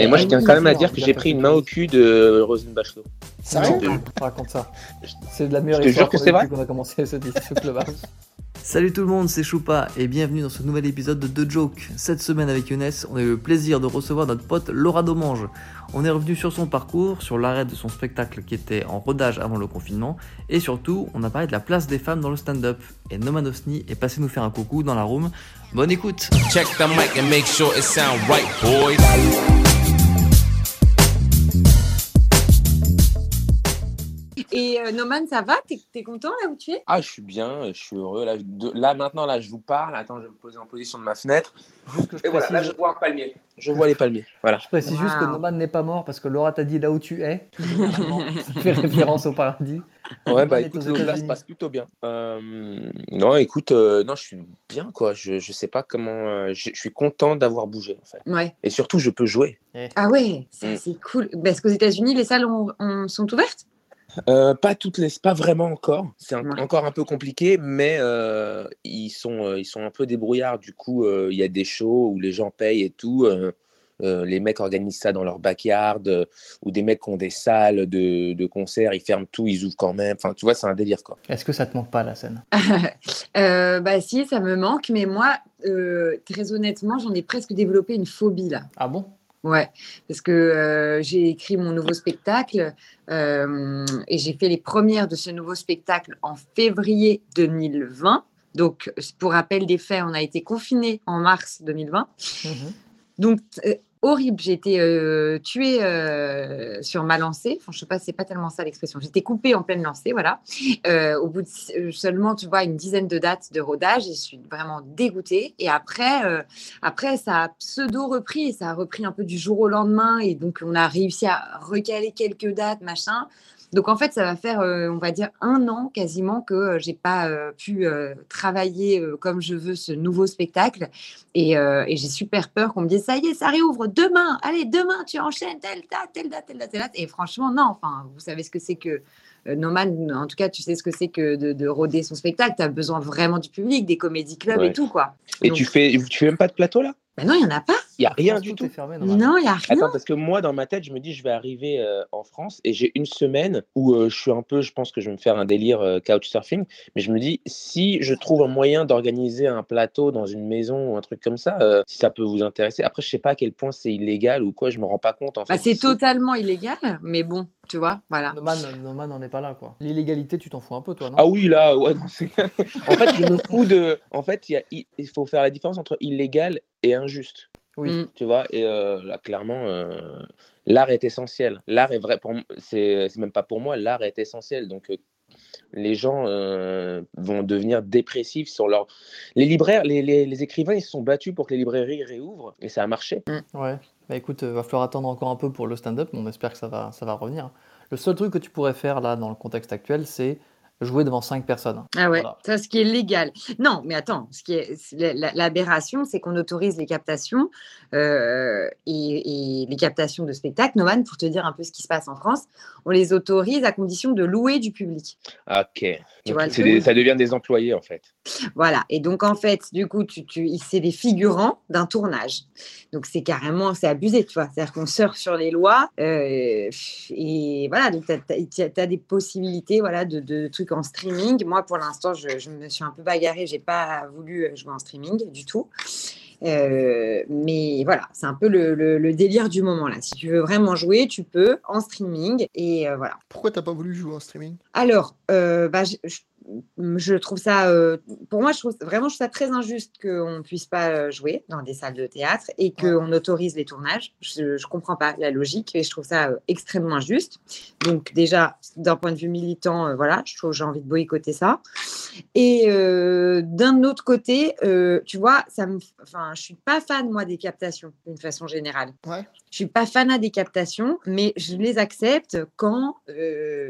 Et moi, je tiens quand même à dire que j'ai pris une main au cul de Rosine Bachelot. Sérieux Non, raconte ça. C'est de la meilleure Je te histoire jure que qu'on c'est vrai. depuis qu'on a commencé ce. Salut tout le monde, c'est Choupa et bienvenue dans ce nouvel épisode de The Joke. Cette semaine avec Younes, on a eu le plaisir de recevoir notre pote Laura Domange. On est revenu sur son parcours, sur l'arrêt de son spectacle qui était en rodage avant le confinement et surtout, on a parlé de la place des femmes dans le stand-up. Et Noman Osni est passé nous faire un coucou dans la room. Bonne écoute Check the mic and make sure it sound right, boys. Et euh, Noman, ça va? T'es content là où tu es? Ah, je suis bien, je suis heureux. Là, de- là, maintenant, là, je vous parle. Attends, je vais me poser en position de ma fenêtre. Juste que je Et voilà, là, je vois un palmier. Je vois les palmiers. Voilà. je précise juste que. Noman n'est pas mort parce que Laura t'a dit là où tu es. Ça fait référence au paradis. Ouais, bah écoute, là, ça se passe plutôt bien. Euh, non, écoute, euh, non, je suis bien, quoi. Je, je sais pas comment. euh, je, je suis content d'avoir bougé, en fait. Ouais. Et surtout, je peux jouer. Ah ouais, ça, Mm. c'est cool. Parce qu'aux États-Unis, les salles ont- ont- sont ouvertes? Euh, pas toutes les, pas vraiment encore. C'est un- Ouais. encore un peu compliqué, mais euh, ils sont, euh, ils sont un peu débrouillards. Du coup, euh, il y a des shows où les gens payent et tout. euh, euh, les mecs organisent ça dans leur backyard, euh, ou des mecs qui ont des salles de, de concert, ils ferment tout, ils ouvrent quand même. Enfin, tu vois, c'est un délire, quoi. Est-ce que ça te manque pas la scène? Euh, Bah si, ça me manque, mais moi, euh, très honnêtement, j'en ai presque développé une phobie là. Ah bon? Ouais, parce que euh, j'ai écrit mon nouveau spectacle euh, et j'ai fait les premières de ce nouveau spectacle en février 2020. Donc, pour rappel des faits, on a été confinés en mars 2020. Mhm. Donc, euh, horrible. J'ai été euh, tuée euh, sur ma lancée. Je sais pas, c'est pas tellement ça l'expression. J'étais coupée en pleine lancée, voilà. Euh, au bout de seulement, tu vois, une dizaine de dates de rodage, et je suis vraiment dégoûtée. Et après, après, ça a pseudo repris ça a repris un peu du jour au lendemain. Et donc, on a réussi à recaler quelques dates, machin. Donc en fait, ça va faire, euh, on va dire, un an quasiment que euh, j'ai pas euh, pu euh, travailler comme je veux ce nouveau spectacle. Et, et j'ai super peur qu'on me dise, ça y est, ça réouvre demain. Allez, demain, tu enchaînes telle date, telle date, telle date, telle date. Et franchement, non. Enfin, vous savez ce que c'est que Noman, en tout cas, tu sais ce que c'est que de, de roder son spectacle. Tu as besoin vraiment du public, des comédie clubs Ouais. et tout, quoi. Et Donc- tu fais, tu fais même pas de plateau là? Ben non, il n'y en a pas. Il y a rien du tout. fermé. Non, il n'y a rien. Attends, parce que moi, dans ma tête, je me dis, je vais arriver euh, en France et j'ai une semaine où euh, je suis un peu, je pense que je vais me faire un délire euh, couchsurfing, mais je me dis, si je trouve un moyen d'organiser un plateau dans une maison ou un truc comme ça, euh, si ça peut vous intéresser. Après, je sais pas à quel point c'est illégal ou quoi, je me rends pas compte en. Bah, c'est totalement illégal, mais bon, tu vois, voilà. Noman, Noman n'en est pas là, quoi. L'illégalité, tu t'en fous un peu, toi, non? Ah oui, là, ouais. non, en fait, je me fous de. En fait, il y a- il faut faire la différence entre illégal et injuste. Oui. Mm. Tu vois, et euh, là, clairement, euh, l'art est essentiel. L'art est vrai pour c'est c'est même pas pour moi, l'art est essentiel. Donc, euh, les gens euh, vont devenir dépressifs sur leur. Les libraires, les, les- les écrivains, ils se sont battus pour que les librairies réouvrent et ça a marché. Ouais. Bah écoute, euh, va falloir attendre encore un peu pour le stand-up, mais on espère que ça va, ça va revenir. Le seul truc que tu pourrais faire là, dans le contexte actuel, c'est jouer devant cinq personnes. Ah ouais, Voilà. ça, ce qui est légal. Non, mais attends, ce qui est l'aberration, c'est qu'on autorise les captations euh, et, et les captations de spectacles. Noman, pour te dire un peu ce qui se passe en France, on les autorise à condition de louer du public. Ok. Donc, vois des- ça devient des employés en fait. Voilà. Et donc, en fait, du coup, tu, tu, c'est des figurants d'un tournage. Donc, c'est carrément, c'est abusé, tu vois. C'est-à-dire qu'on surfe sur les lois. euh, et voilà, donc tu as, des possibilités voilà, de, de trucs en streaming. Moi, pour l'instant, je, je me suis un peu bagarrée. Je n'ai pas voulu jouer en streaming du tout. Euh, mais voilà, c'est un peu le, le- le délire du moment là. Si tu veux vraiment jouer, tu peux en streaming. Et euh, voilà. Pourquoi t'as pas voulu jouer en streaming? Alors, euh, bah, je, je- je trouve ça, euh, pour moi, je trouve vraiment je trouve ça très injuste qu'on ne puisse pas euh, jouer dans des salles de théâtre et qu'on autorise les tournages. Je ne comprends pas la logique et je trouve ça euh, extrêmement injuste. Donc déjà, d'un point de vue militant, euh, voilà, je trouve j'ai envie de boycotter ça. Et d'un autre côté, tu vois, ça me, enfin, je suis pas fan moi des captations d'une façon générale. Ouais. Je suis pas fanat des captations, mais je les accepte quand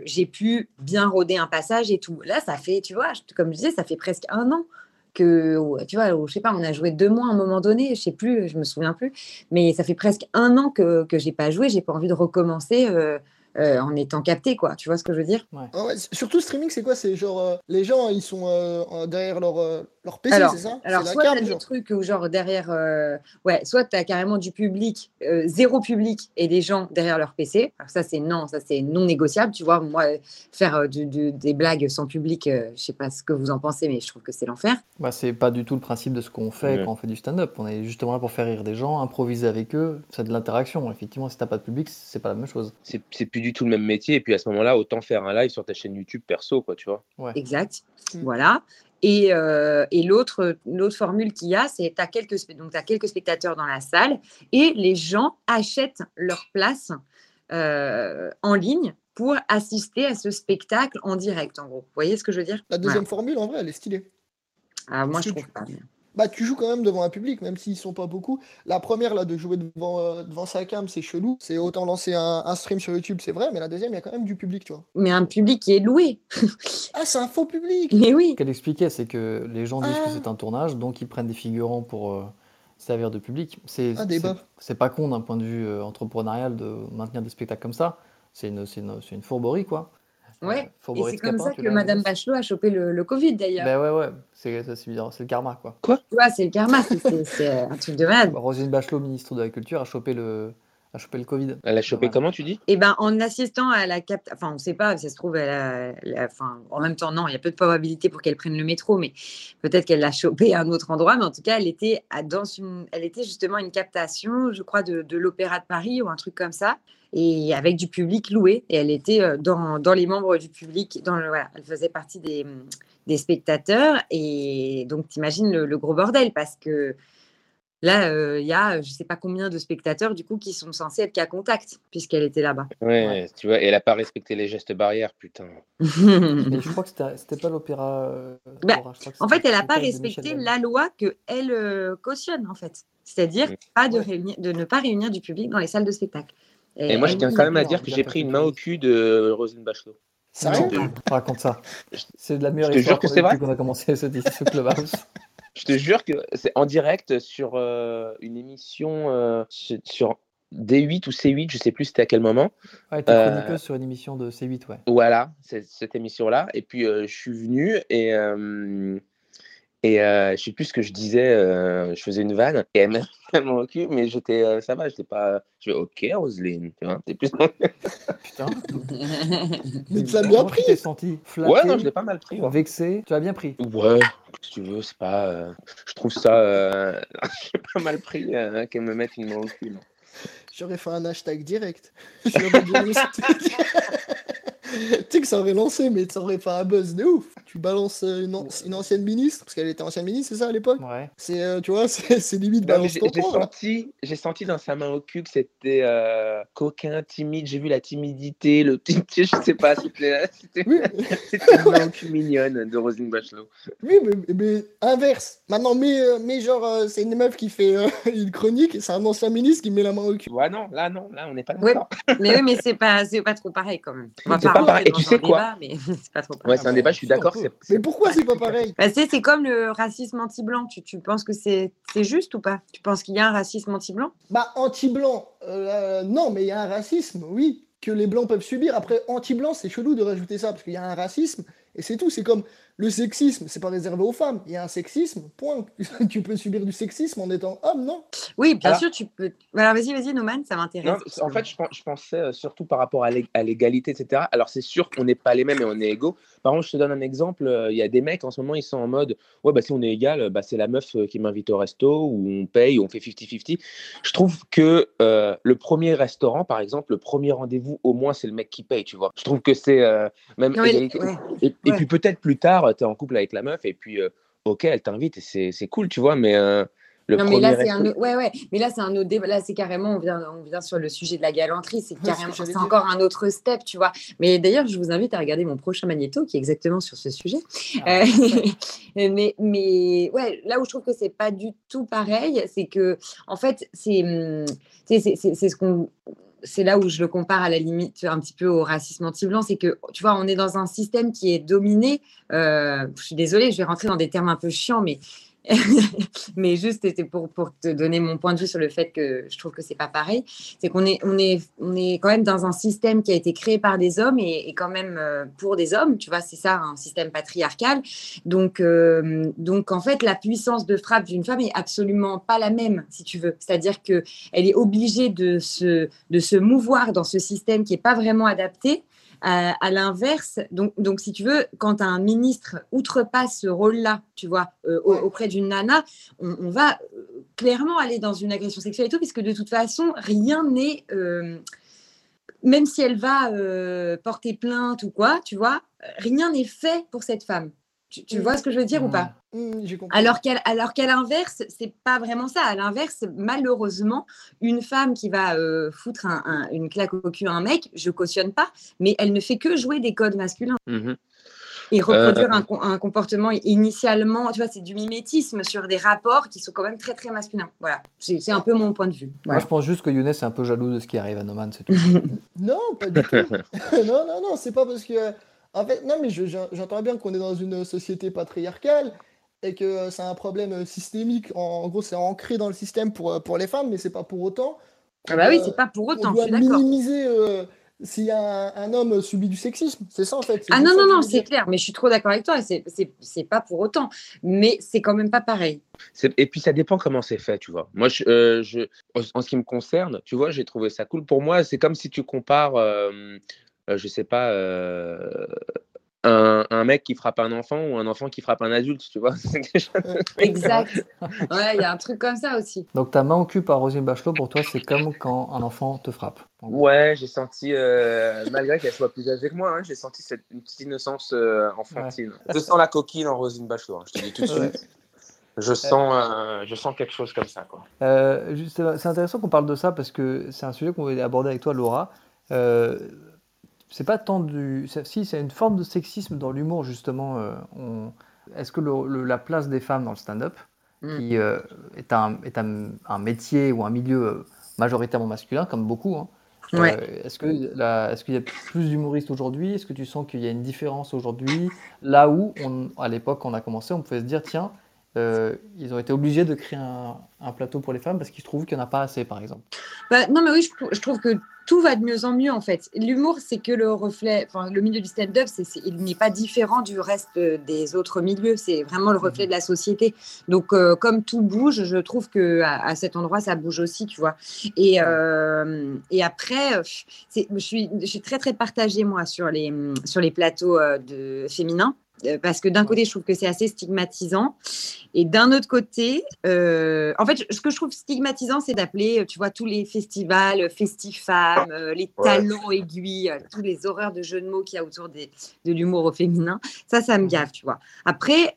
j'ai pu bien roder un passage et tout. Là, ça fait, tu vois, comme je disais, ça fait presque un an que, tu vois, je sais pas, on a joué deux mois à un moment donné, je sais plus, je me souviens plus, mais ça fait presque un an que que j'ai pas joué, j'ai pas envie de recommencer. euh, euh, en étant capté, quoi. Tu vois ce que je veux dire? Ah ouais, surtout streaming, c'est quoi? C'est genre euh, les gens ils sont euh, derrière leur, euh, leur PC, Alors, c'est ça? Alors, soit tu as des trucs où, genre, derrière. euh, ouais, soit tu as carrément du public, euh, zéro public et des gens derrière leur PC. Alors, ça, c'est non, ça, c'est non négociable. Tu vois, moi, faire euh, du- du- des blagues sans public, euh, je sais pas ce que vous en pensez, mais je trouve que c'est l'enfer. Bah, c'est pas du tout le principe de ce qu'on fait Ouais. quand on fait du stand-up. On est justement là pour faire rire des gens, improviser avec eux, c'est de l'interaction. Effectivement, si t'as pas de public, c'est pas la même chose. C'est plus du tout le même métier. Et puis à ce moment-là, autant faire un live sur ta chaîne YouTube perso, quoi, tu vois. Exact. Mm. Voilà. Et, euh, et l'autre, l'autre formule qu'il y a, c'est tu as quelques, donc spectateurs dans la salle et les gens achètent leur place euh, en ligne pour assister à ce spectacle en direct, en gros. Vous voyez ce que je veux dire? La deuxième formule, en vrai, elle est stylée. Ah, moi, je que trouve pas. mais- Bah, tu joues quand même devant un public, même s'ils sont pas beaucoup. La première, là, de jouer devant, euh, devant sa cam, c'est chelou. C'est autant lancer un, un stream sur YouTube, c'est vrai, mais la deuxième, il y a quand même du public, tu vois. Mais un public qui est loué. Ah, c'est un faux public Mais oui. Ce qu'elle expliquait, c'est que les gens disent que Ah. c'est un tournage, donc ils prennent des figurants pour euh, servir de public. C'est c'est- c'est pas con d'un point de vue euh, entrepreneurial de maintenir des spectacles comme ça. C'est une, c'est une, c'est une fourberie, quoi. Ouais. Euh, Et c'est comme ça tu que Madame Bachelot a chopé le, le Covid, d'ailleurs. Ben ouais, ouais, c'est c'est- c'est le karma, quoi. Tu vois, c'est le karma. c'est- un truc de malade. Roselyne Bachelot, ministre de la Culture, a chopé le, a chopé le Covid. Elle a chopé comment, tu dis? Et ben en assistant à la cap, enfin on ne sait pas, ça se trouve, elle a- elle a- enfin en même temps non, il y a peu de probabilité pour qu'elle prenne le métro, mais peut-être qu'elle l'a chopé à un autre endroit, mais en tout cas elle était à, dans une, elle était justement une captation, je crois de, de l'Opéra de Paris ou un truc comme ça, et avec du public loué, et elle était euh, dans, dans les membres du public, dans le, voilà, elle faisait partie des, des spectateurs, et donc t'imagines le, le gros bordel parce que Là, euh, il y a je ne sais pas combien de spectateurs du coup qui sont censés être cas contact puisqu'elle était là-bas. ouais, Ouais. tu vois, et elle a pas respecté les gestes barrières, putain. Mais je crois que c'était pas l'opéra. euh, Bah, En fait, elle n'a le pas respecté la loi que elle euh, cautionne, en fait. C'est-à-dire Mm. pas de, réunir, de ne pas réunir du public dans les salles de spectacle. Et moi, je tiens quand même à dire que bien j'ai pris une main au cul de Roselyne Bachelot. Sérieux te- Raconte ça. C'est de la meilleure Je te histoire jure que c'est vrai. depuis qu'on a commencé ce, ce Clubhouse. Je te jure que c'est en direct sur euh, une émission euh, sur, sur D8 ou C8, je sais plus c'était à quel moment. Ouais, t'es Euh, chroniqueuse sur une émission de C8, ouais. Voilà, c'est cette émission-là. Et puis euh, je suis venu et euh, et euh, je sais plus ce que je disais. euh, je faisais une vanne et elle m'a tellement au cul, mais j'étais euh, ça va, j'étais pas. Je fais OK, Roselyne, tu vois. T'es plus. Putain. Mais tu l'as bien pris tu t'es senti flatté, ouais, non, je l'ai pas mal pris. ouais. vexé. Tu as bien pris? Ouais, si tu veux, c'est pas. euh, je trouve ça. euh, J'ai pas mal pris euh, qu'elle me mette une main au cul. non. J'aurais fait un hashtag direct. Tu sais que ça aurait lancé, mais ça aurait fait un buzz de ouf. Tu balances euh, une, an- une ancienne ministre, parce qu'elle était ancienne ministre, c'est ça à l'époque Ouais. C'est, euh, tu vois, c'est limite Non, mais balance j'ai senti, j'ai senti dans sa main au cul que c'était euh, coquin, timide. J'ai vu la timidité, le petit, je sais pas, c'était c'était- Oui, c'était une main au cul mignonne de Roselyne Bachelot. oui mais, mais inverse. Maintenant, mais, mais genre, euh, c'est une meuf qui fait euh, une chronique, et c'est un ancien ministre qui met la main au cul. Ouais, non, là, non, là, on n'est pas Ouais. d'accord. mais oui, mais c'est pas, c'est pas trop pareil quand même. On va C'est pas rentrer pareil. Et tu sais quoi débat, mais c'est pas trop pareil. Ouais, c'est un débat, je suis d'accord. Mais pourquoi c'est pas pareil Bah, c'est c'est comme le racisme anti-blanc. Tu, tu penses que c'est c'est juste ou pas? Tu penses qu'il y a un racisme anti-blanc? Bah, anti-blanc, euh, non, mais il y a un racisme, oui, que les blancs peuvent subir. Après, anti-blanc, c'est chelou de rajouter ça, parce qu'il y a un racisme, et c'est tout. C'est comme le sexisme, c'est pas réservé aux femmes. Il y a un sexisme, point. tu peux subir du sexisme en étant homme, non? Oui, bien Alors- sûr, tu peux. Alors vas-y, vas-y, Noman, ça m'intéresse. En fait, je, pen- je pensais euh, surtout par rapport à l'ég- à l'égalité, etc. Alors, c'est sûr qu'on n'est pas les mêmes et on est égaux. Par contre, je te donne un exemple. euh, Il y a des mecs en ce moment, ils sont en mode Ouais, bah, si on est égal, bah, c'est la meuf euh, qui m'invite au resto ou on paye, ou on fait 50-50. Je trouve que euh, le premier restaurant, par exemple, le premier rendez-vous, au moins, c'est le mec qui paye, tu vois. Je trouve que c'est euh, même égalité. ouais. Et, et Ouais. puis peut-être plus tard, tu es en couple avec la meuf et puis, euh, ok, elle t'invite et c'est c'est cool, tu vois, mais euh, le non, mais premier là, c'est un, autre- ouais, ouais. Mais là, c'est un autre débat. Là, c'est carrément, on vient, on vient sur le sujet de la galanterie. C'est carrément, c'est encore un autre step, tu vois. Mais d'ailleurs, je vous invite à regarder mon prochain magnéto qui est exactement sur ce sujet. Ah, Euh, mais, mais ouais, là où je trouve que c'est pas du tout pareil, c'est que, en fait, c'est, hum, c'est, c'est, c'est- c'est ce qu'on. C'est là où je le compare à la limite un petit peu au racisme anti-blanc, c'est que tu vois, on est dans un système qui est dominé. euh, je suis désolée, je vais rentrer dans des termes un peu chiants, mais mais juste pour, te donner mon point de vue sur le fait que je trouve que c'est pas pareil. C'est qu'on est, on est, on est quand même dans un système qui a été créé par des hommes et, et quand même euh, pour des hommes, tu vois, c'est ça, un système patriarcal. Donc, euh, donc en fait, la puissance de frappe d'une femme est absolument pas la même, si tu veux. C'est-à-dire que elle est obligée de se, de se mouvoir dans ce système qui est pas vraiment adapté. À, à l'inverse, donc, donc si tu veux, quand un ministre outrepasse ce rôle-là, tu vois, euh, auprès d'une nana, on, on va euh, clairement aller dans une agression sexuelle et tout, puisque de toute façon, rien n'est, euh, même si elle va porter plainte ou quoi, tu vois, rien n'est fait pour cette femme. Tu, tu vois ce que je veux dire ou pas J'ai compris. alors qu'à alors qu'à l'inverse, c'est pas vraiment ça. À l'inverse, malheureusement, une femme qui va euh, foutre un- un- une claque au cul à un mec, je cautionne pas, mais elle ne fait que jouer des codes masculins Mhm. et reproduire Euh, un, com- un comportement initialement, tu vois, c'est du mimétisme sur des rapports qui sont quand même très très masculins. Voilà, c'est un peu mon point de vue. Moi, je pense juste que Younes est un peu jaloux de ce qui arrive à Noman, c'est tout. Non, pas du tout. non, non, non, c'est pas parce que. En fait, non, mais je- je- j'entends bien qu'on est dans une société patriarcale et que euh, c'est un problème euh, systémique. En, gros, c'est ancré dans le système pour, euh, pour les femmes, mais c'est pas pour autant. Ah bah oui, c'est pas pour doit- autant, on je suis doit minimiser euh, s'il un, un homme subit du sexisme. C'est ça, en fait. Ah non, non, non, c'est clair, mais je suis trop d'accord avec toi, c'est- pas pour autant, mais c'est quand même pas pareil. Et puis ça dépend comment c'est fait, tu vois. Moi, je, euh, je- en ce qui me concerne, tu vois, j'ai trouvé ça cool. Pour moi, c'est comme si tu compares, euh, euh, je sais pas, euh, un, un mec qui frappe un enfant ou un enfant qui frappe un adulte, tu vois. Déjà- Exact. Ouais, il y a un truc comme ça aussi. Donc ta main au cul par Roselyne Bachelot, pour toi, c'est comme quand un enfant te frappe. Ouais, j'ai senti, euh, malgré qu'elle soit plus âgée que moi, hein, j'ai senti cette une petite innocence euh, enfantine. Je sens la coquine en Rosine Bachelot, hein, je te dis tout de suite. Je sens, euh, je sens quelque chose comme ça. Euh, c'est c'est intéressant qu'on parle de ça parce que c'est un sujet qu'on voulait aborder avec toi, Laura. Euh, c'est pas tant du. Si, c'est une forme de sexisme dans l'humour, justement. euh, on- Est-ce que le- le- la place des femmes dans le stand-up, Mm. qui euh, est, un, est un, un métier ou un milieu euh, majoritairement masculin, comme beaucoup, hein, Ouais. euh, est-ce qu'il y a plus d'humoristes aujourd'hui? Est-ce que tu sens qu'il y a une différence aujourd'hui? Là où, on, à l'époque, on a commencé, on pouvait se dire, tiens, euh, ils ont été obligés de créer un, un plateau pour les femmes parce qu'ils trouvent qu'il n'y en a pas assez, par exemple. Bah, non, mais oui, je trouve que tout va de mieux en mieux, en fait. L'humour, c'est que le reflet, enfin, le milieu du stand-up, il n'est pas différent du reste euh, des autres milieux. C'est vraiment le reflet de la société. Donc, euh, comme tout bouge, je trouve que à, à cet endroit, ça bouge aussi, tu vois. Et, euh, et après, je, suis, je suis très, très partagée, moi, sur les, sur les plateaux de, féminins. Euh, Parce que d'un côté, je trouve que c'est assez stigmatisant. Et d'un autre côté, euh, en fait, ce que je trouve stigmatisant, c'est d'appeler, euh, tu vois, tous les festivals, festifammes, euh, les Ouais. talents aiguilles, euh, tous les horreurs de jeux de mots qu'il y a autour des, de l'humour au féminin. Ça, ça me gave, tu vois. Après,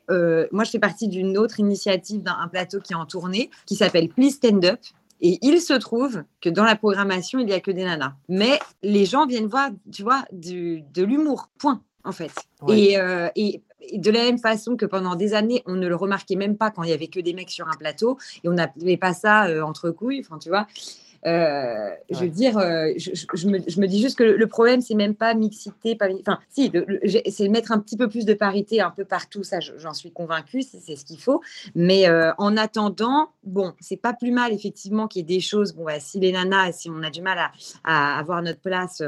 moi, je fais partie d'une autre initiative, d'un un plateau qui est en tournée, qui s'appelle Please Stand Up. Et il se trouve que dans la programmation, il n'y a que des nanas. Mais les gens viennent voir, tu vois, du, de l'humour, point, en fait. Ouais. Et, euh, et, de la même façon que pendant des années, on ne le remarquait même pas quand il y avait que des mecs sur un plateau et on n'appelait pas ça euh, entre couilles, enfin, tu vois. Euh, Je veux dire, je, me, je me dis juste que le, problème, c'est même pas mixité, pas, enfin, si, c'est mettre un petit peu plus de parité un peu partout, ça, je- j'en suis convaincue, c'est c'est ce qu'il faut. Mais euh, en attendant, bon, c'est pas plus mal, effectivement, qu'il y ait des choses, bon, bah, si les nanas, si on a du mal à, à avoir notre place,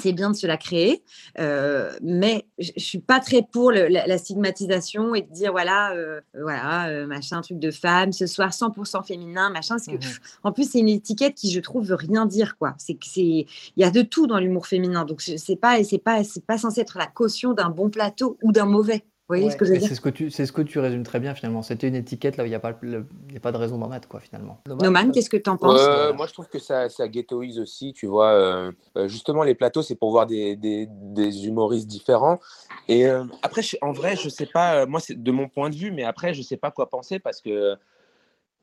c'est bien de se la créer, euh, mais je suis pas très pour le- la, la stigmatisation et de dire voilà, euh, voilà, euh, machin, truc de femme, ce soir 100% féminin, machin. Parce que, Mhm. pff, en plus, c'est une étiquette qui, je trouve, veut rien dire, quoi. C'est que c'est, il y a de tout dans l'humour féminin, donc c'est pas, c'est pas, c'est pas censé être la caution d'un bon plateau ou d'un mauvais. Voyez Ouais. ce que je veux Et dire c'est ce que tu, c'est ce que tu résumes très bien finalement. C'était une étiquette là où il n'y a, pas le- il y a pas de raison d'en mettre quoi finalement. Noman, qu'est-ce que tu en penses Euh, moi, je trouve que ça, ça ghettoise aussi, tu vois. euh, euh, justement, les plateaux, c'est pour voir des, des, des humoristes différents. Et euh, après, je- en vrai, je sais pas, euh, moi, c'est de mon point de vue, mais après, je sais pas quoi penser parce que,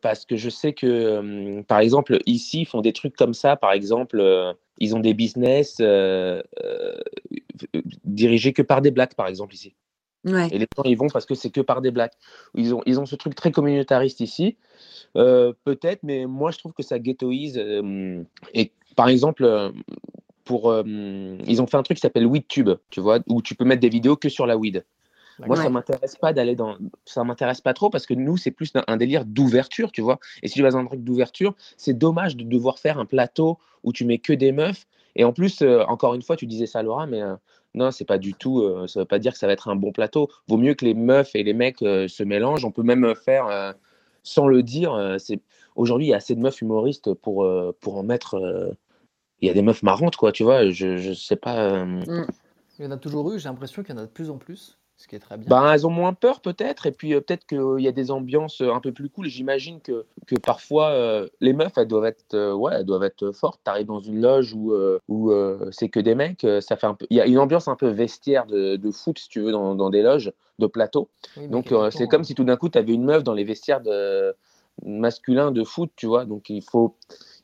parce que je sais que, euh, par exemple, ici, ils font des trucs comme ça. Par exemple, euh, ils ont des business euh, euh, dirigés que par des blacks, par exemple, ici. Ouais. Et les gens, ils vont parce que c'est que par des blacks. Ils ont, ils ont ce truc très communautariste ici. Euh, Peut-être, mais moi, je trouve que ça ghettoise. euh, et par exemple, euh, pour, ils ont fait un truc qui s'appelle WeedTube, tu vois, où tu peux mettre des vidéos que sur la weed. Moi, ça m'intéresse pas d'aller dans. Ça m'intéresse pas trop parce que nous, c'est plus un, un délire d'ouverture, tu vois. Et si tu vas dans un truc d'ouverture, c'est dommage de devoir faire un plateau où tu mets que des meufs. Et en plus, encore une fois, tu disais ça, Laura, mais non, c'est pas du tout. euh, ça veut pas dire que ça va être un bon plateau. Vaut mieux que les meufs et les mecs euh, se mélangent. On peut même euh, faire, sans le dire, aujourd'hui, il y a assez de meufs humoristes pour, en mettre. Il y a des meufs marrantes, quoi, tu vois. Je, je sais pas. euh, Il y en a toujours eu, j'ai l'impression qu'il y en a de plus en plus, ce qui est très bien. Ben, elles ont moins peur peut-être, et puis euh, peut-être qu'il y a des ambiances euh, un peu plus cool. J'imagine que, que parfois euh, les meufs, elles doivent être, euh, ouais, elles doivent être fortes. T'arrives dans une loge où, euh, où euh, c'est que des mecs, euh, ça fait un peu. Il y a une ambiance un peu vestiaire de, de foot, si tu veux, dans, dans des loges de plateau. Oui, Donc euh, c'est comme si tout d'un coup, tu avais une meuf dans les vestiaires de... masculins de foot, tu vois. Donc il faut.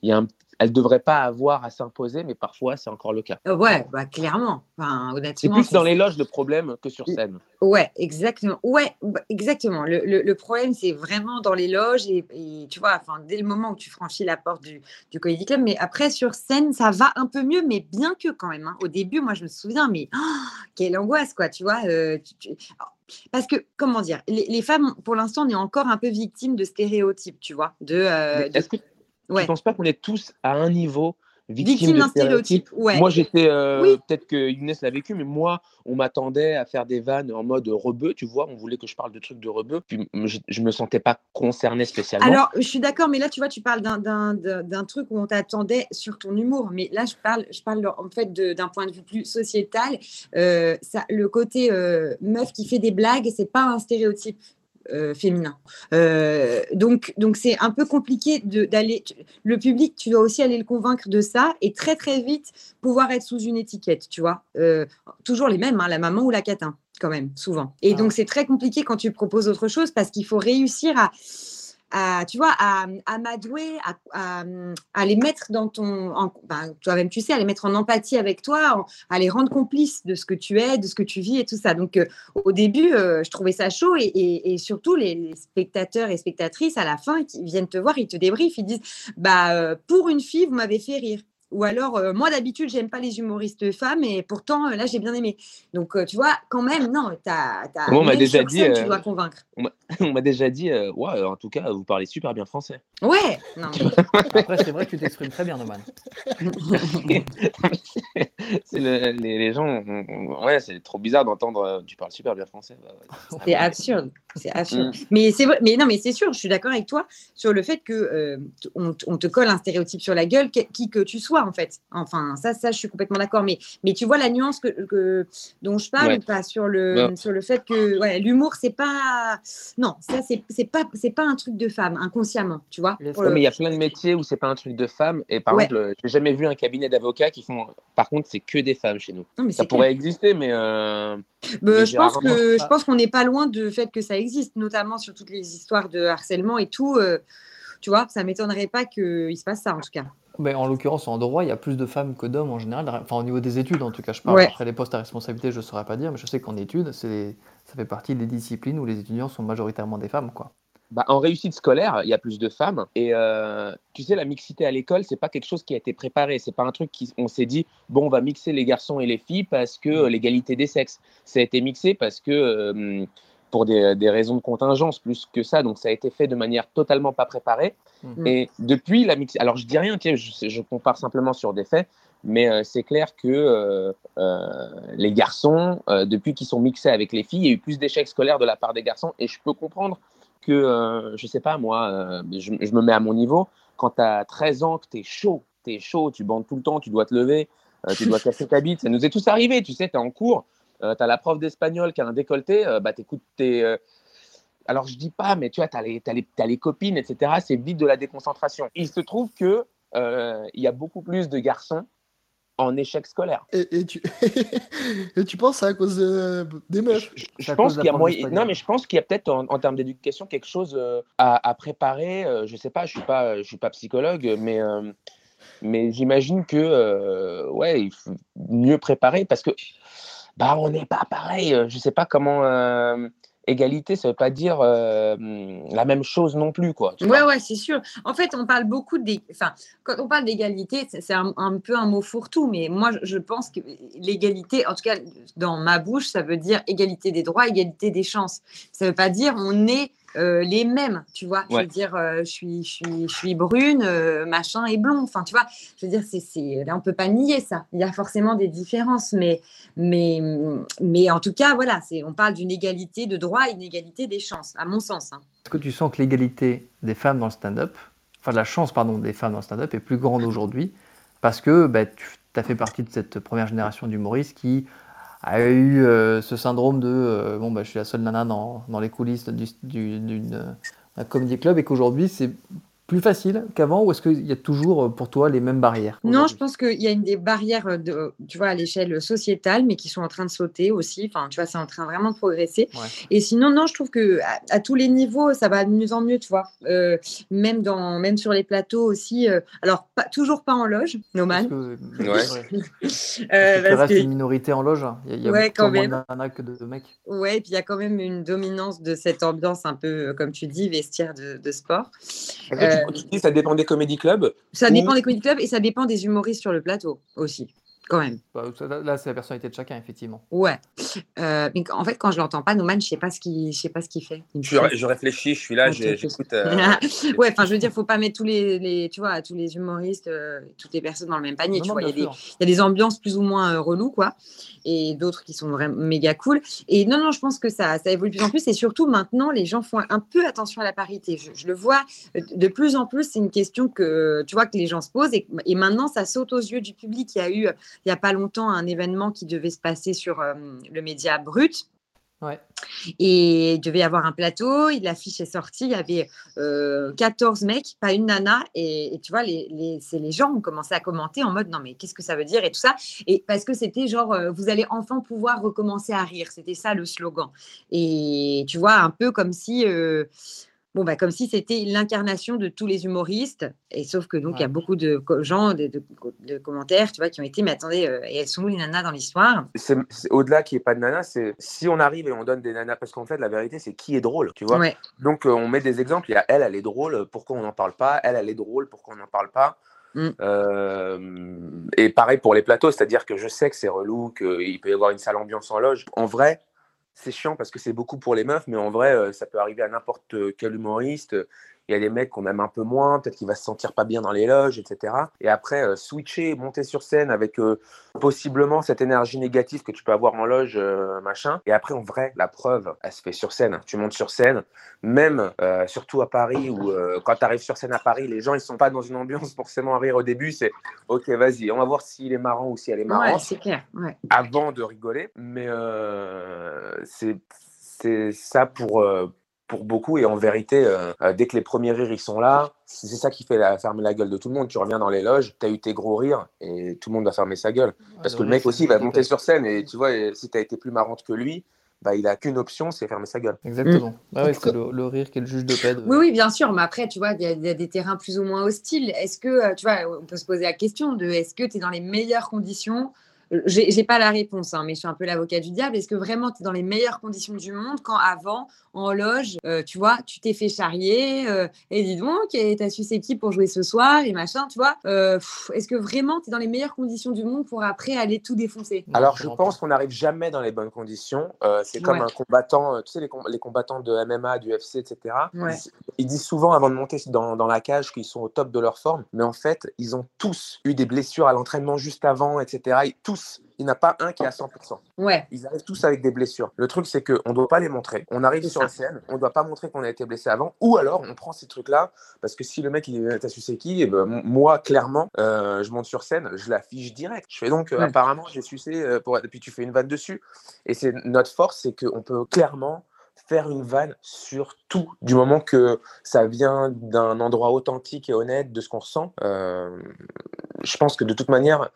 Il y a un... Elle devrait pas avoir à s'imposer, mais parfois c'est encore le cas. Ouais, bah, clairement. Enfin, C'est plus dans les loges le problème que sur scène. Ouais, exactement. Ouais, bah, exactement. Le, le- le problème, c'est vraiment dans les loges et, et tu vois, enfin, dès le moment où tu franchis la porte du, du Comedy Club. Mais après, sur scène, ça va un peu mieux, mais bien que quand même. hein. Au début, moi, je me souviens, mais oh, quelle angoisse, quoi, tu vois. euh, tu- tu- Parce que, comment dire, les, les femmes, pour l'instant, on est encore un peu victimes de stéréotypes, tu vois. De, euh, de- Est-ce que ouais. tu penses pas qu'on est tous à un niveau victimes de d'un stéréotype. Ouais. Moi, j'étais. euh, Oui. Peut-être que Younes l'a vécu, mais moi, on m'attendait à faire des vannes en mode rebeu, tu vois. On voulait que je parle de trucs de rebeu. Puis je, je me sentais pas concerné spécialement. Alors, je suis d'accord, mais là, tu vois, tu parles d'un- truc où on t'attendait sur ton humour. Mais là, je parle, je parle en fait de- d'un point de vue plus sociétal. Euh, ça, le côté euh, meuf qui fait des blagues, c'est pas un stéréotype. Euh, féminin. Euh, donc, donc c'est un peu compliqué d'aller. Le public, tu dois aussi aller le convaincre de ça et très très vite pouvoir être sous une étiquette, tu vois. Euh, toujours les mêmes, hein, la maman ou la catin, quand même, souvent. Et Ah. donc c'est très compliqué quand tu proposes autre chose parce qu'il faut réussir à, à, tu vois, à, à m'adouer, à, les mettre dans ton, en- ben, toi-même tu sais, à les mettre en empathie avec toi, à les rendre complices de ce que tu es, de ce que tu vis et tout ça. Donc euh, au début, euh, je trouvais ça chaud et, et- surtout les, les spectateurs et spectatrices à la fin qui viennent te voir, ils te débriefent, ils disent, bah euh, pour une fille, vous m'avez fait rire. Ou alors, euh, moi d'habitude, j'aime pas les humoristes femmes et pourtant, euh, là, j'ai bien aimé. Donc, euh, tu vois, quand même, non, t'as, Moi, on m'a déjà dit, scène, tu dois convaincre. on m'a déjà dit, euh, ouais, en tout cas, vous parlez super bien français. Ouais, non, mais- Après, c'est vrai que tu t'exprimes très bien, le- les, les gens, ouais, c'est trop bizarre d'entendre, euh, tu parles super bien français. Bah, ouais. C'est absurde. C'est absurde. Mm. Mais c'est vrai. Mais non, mais c'est sûr. Je suis d'accord avec toi sur le fait que euh, t- on, te colle un stéréotype sur la gueule, qui que tu sois en fait. Enfin, ça, ça, je suis complètement d'accord. Mais, mais tu vois la nuance que, que- dont je parle Ouais. ou pas sur le Ouais. sur le fait que ouais, l'humour, c'est pas. Non, ça, c'est c'est pas c'est pas un truc de femme inconsciemment. Tu vois. Le- mais il y a plein de métiers où c'est pas un truc de femmes. Et par Ouais. exemple, euh, j'ai jamais vu un cabinet d'avocats qui font. Par contre, c'est que des femmes chez nous. Non, mais Ça pourrait exister, mais euh, Bah, Mais je pense rarement que ça. je pense qu'on n'est pas loin du fait que ça existe, notamment sur toutes les histoires de harcèlement et tout. euh, tu vois, ça m'étonnerait pas qu'il se passe ça en tout cas. Mais en l'occurrence, en droit, il y a plus de femmes que d'hommes en général. Enfin, au niveau des études, en tout cas, je parle. Ouais. Après les postes à responsabilité, je ne saurais pas dire, mais je sais qu'en études, c'est, ça fait partie des disciplines où les étudiants sont majoritairement des femmes, quoi. bah, en réussite scolaire, il y a plus de femmes. Et euh, tu sais, la mixité à l'école, c'est pas quelque chose qui a été préparé. C'est pas un truc qui on s'est dit bon, on va mixer les garçons et les filles parce que euh, l'égalité des sexes. Ça a été mixé parce que euh, pour des, des raisons de contingence plus que ça. Donc ça a été fait de manière totalement pas préparée. Mm. Et depuis la mixité, alors je dis rien, je, je compare simplement sur des faits. Mais euh, c'est clair que euh, euh, les garçons, depuis qu'ils sont mixés avec les filles, il y a eu plus d'échecs scolaires de la part des garçons. Et je peux comprendre que, je sais pas, moi, je, je me mets à mon niveau. Quand tu as 13 ans, que tu es chaud, tu es chaud, tu bandes tout le temps, tu dois te lever, tu dois casser ta bite. Ça nous est tous arrivé, tu sais, tu es en cours, tu as la prof d'espagnol qui a un décolleté, euh, bah, tu écoutes tes. euh, alors, je dis pas, mais tu vois, tu as, les, t'as les, copines, etc. C'est vite de la déconcentration. Il se trouve que euh, il y a beaucoup plus de garçons en échec scolaire. Et, et tu... et tu penses à cause de- des meufs? Je, pense qu'il y a moyen. Non, mais je pense qu'il y a peut-être en, en termes d'éducation quelque chose euh, à, à préparer. euh, je sais pas, je suis pas, je suis pas psychologue, mais euh, mais j'imagine que euh, ouais, il faut mieux préparer parce que bah on n'est pas pareil. euh, Je sais pas comment euh, égalité, ça veut pas dire euh, la même chose non plus, quoi. tu Ouais, c'est sûr. En fait, on parle beaucoup des. Enfin, quand on parle d'égalité, c'est un, un peu un mot fourre-tout, mais moi, je- je pense que l'égalité, en tout cas, dans ma bouche, ça veut dire égalité des droits, égalité des chances. Ça veut pas dire on est euh, les mêmes, tu vois. Je veux dire, euh, je, suis, je, suis, je suis brune, euh, machin et blond. Enfin, tu vois, je veux dire, c'est, c'est, là, on peut pas nier ça. Il y a forcément des différences, mais, mais, mais en tout cas, voilà, c'est, on parle d'une égalité de droits, une égalité des chances, à mon sens. hein. Est-ce que tu sens que l'égalité des femmes dans le stand-up, enfin la chance pardon des femmes dans le stand-up est plus grande aujourd'hui parce que bah, tu as fait partie de cette première génération d'humoristes qui a eu euh, ce syndrome de euh, bon bah je suis la seule nana dans, dans les coulisses du, du- d'une club et qu'aujourd'hui c'est plus facile qu'avant ou est-ce qu'il y a toujours euh, pour toi les mêmes barrières Non, je pense qu'il y a une des barrières, de, tu vois, à l'échelle sociétale, mais qui sont en train de sauter aussi. Enfin, tu vois, c'est en train vraiment de progresser. Ouais. Et sinon, non, je trouve que à, à tous les niveaux, ça va de mieux en mieux, tu vois. Euh, même dans, même sur les plateaux aussi. euh, alors, pas, toujours pas en loge, Noman. Ouais. Euh, Parce que une minorité en loge. hein. Il y a, il y a Ouais, quand moins même. nanas que de mecs. Ouais, et puis il y a quand même une dominance de cette ambiance un peu, comme tu dis, vestiaire de, de sport. Euh, ça dépend des comédie clubs Ça dépend des comedy clubs et ça dépend des humoristes sur le plateau aussi, quand même. Bah, là, c'est la personnalité de chacun effectivement. Ouais. Euh, mais en fait, quand je l'entends pas, Noman, je sais pas ce qu'il, je sais pas ce qu'il fait. Je, réfléchis, je suis là, j'écoute. euh, ouais, enfin, je veux dire, faut pas mettre tous les, les tu vois, tous les humoristes, euh, toutes les personnes dans le même panier. Non, tu non, vois, il y, a bien des- sûr. il y a des ambiances plus ou moins euh, reloues, quoi, et d'autres qui sont vraiment méga cool. Et non, non, je pense que ça, ça évolue de plus en plus. Et surtout, maintenant, les gens font un peu attention à la parité. Je, je le vois de plus en plus. C'est une question que, tu vois, que les gens se posent. Et, et maintenant, ça saute aux yeux du public. Il y a eu, euh, il y a pas longtemps, un événement qui devait se passer sur euh, le média brut. Ouais. Et il devait y avoir un plateau, l'affiche est sortie, il y avait euh, 14 mecs, pas une nana. Et, et tu vois, les, les, c'est les gens ont commencé à commenter en mode non, mais qu'est-ce que ça veut dire et tout ça. Et parce que c'était genre, euh, vous allez enfin pouvoir recommencer à rire. C'était ça le slogan. Et tu vois, un peu comme si. euh, Bon, bah, comme si c'était l'incarnation de tous les humoristes, et sauf que donc il y a beaucoup de gens, de, de- de commentaires, tu vois, qui ont été, mais attendez, euh, et elles sont où les nanas dans l'histoire? Au-delà qu'il n'y ait pas de nanas, c'est si on arrive et on donne des nanas, parce qu'en fait, la vérité, c'est qui est drôle, tu vois? Ouais, Donc, euh, on met des exemples. Il y a elle, elle est drôle, pourquoi on n'en parle pas? Elle, elle est drôle, pourquoi on n'en parle pas? Mm. Euh, Et pareil pour les plateaux, c'est-à-dire que je sais que c'est relou, qu'il peut y avoir une sale ambiance en loge. En vrai, c'est chiant parce que c'est beaucoup pour les meufs, mais en vrai, euh, ça peut arriver à n'importe quel humoriste. Il y a des mecs qu'on aime un peu moins, peut-être qu'il va se sentir pas bien dans les loges, etc. Et après, euh, switcher, monter sur scène avec euh, possiblement cette énergie négative que tu peux avoir en loge, euh, machin. Et après, en vrai, la preuve, elle se fait sur scène. Tu montes sur scène, même surtout à Paris, où quand tu arrives sur scène à Paris, les gens, ils sont pas dans une ambiance forcément à rire au début. C'est OK, vas-y, on va voir s'il est marrant ou si elle est ouais marrante c'est clair. Ouais. avant de rigoler. Mais c'est ça pour, pour beaucoup. Et en vérité, euh, euh, dès que les premiers rires ils sont là, c'est ça qui fait la, fermer la gueule de tout le monde. Tu reviens dans les loges, tu as eu tes gros rires et tout le monde va fermer sa gueule. Parce que le mec aussi il va monter sur scène et tu vois, et si tu as été plus marrante que lui, bah, il a qu'une option, c'est fermer sa gueule. Exactement. Ah ouais, c'est cas- le, le rire qui est le juge de paix. de- Oui, oui, bien sûr, mais après, tu vois, il y, y a des terrains plus ou moins hostiles. Est-ce que, euh, tu vois, on peut se poser la question de est-ce que tu es dans les meilleures conditions Euh, J'ai j'ai pas la réponse, hein, mais je suis un peu l'avocat du diable. Est-ce que vraiment tu es dans les meilleures conditions du monde quand avant, en loge, euh, tu vois, tu t'es fait charrier euh, et dis donc, et t'as su c'est qui pour jouer ce soir et machin, tu vois euh, pff, Est-ce que vraiment tu es dans les meilleures conditions du monde pour après aller tout défoncer? Alors, je pense qu'on n'arrive jamais dans les bonnes conditions. Euh, c'est comme Ouais. un combattant, euh, tu sais, les, com- les combattants de MMA, du UFC, etc. Ouais. Ils, ils disent souvent avant de monter dans, dans la cage qu'ils sont au top de leur forme, mais en fait, ils ont tous eu des blessures à l'entraînement juste avant, etc. Et tous, il n'y en a pas un qui est à 100%. Ouais, Ils arrivent tous avec des blessures. Le truc, c'est qu'on ne doit pas les montrer. On arrive sur ça. la scène, on ne doit pas montrer qu'on a été blessé avant, ou alors on prend ces trucs-là, parce que si le mec, il t'a su c'est qui, eh ben, moi, clairement, euh, je monte sur scène, je l'affiche direct. Je fais donc, euh, Ouais. apparemment, j'ai sucé, euh, pour... et puis tu fais une vanne dessus. Et c'est notre force, c'est qu'on peut clairement faire une vanne sur tout, du moment que ça vient d'un endroit authentique et honnête de ce qu'on ressent. Je pense que de toute manière,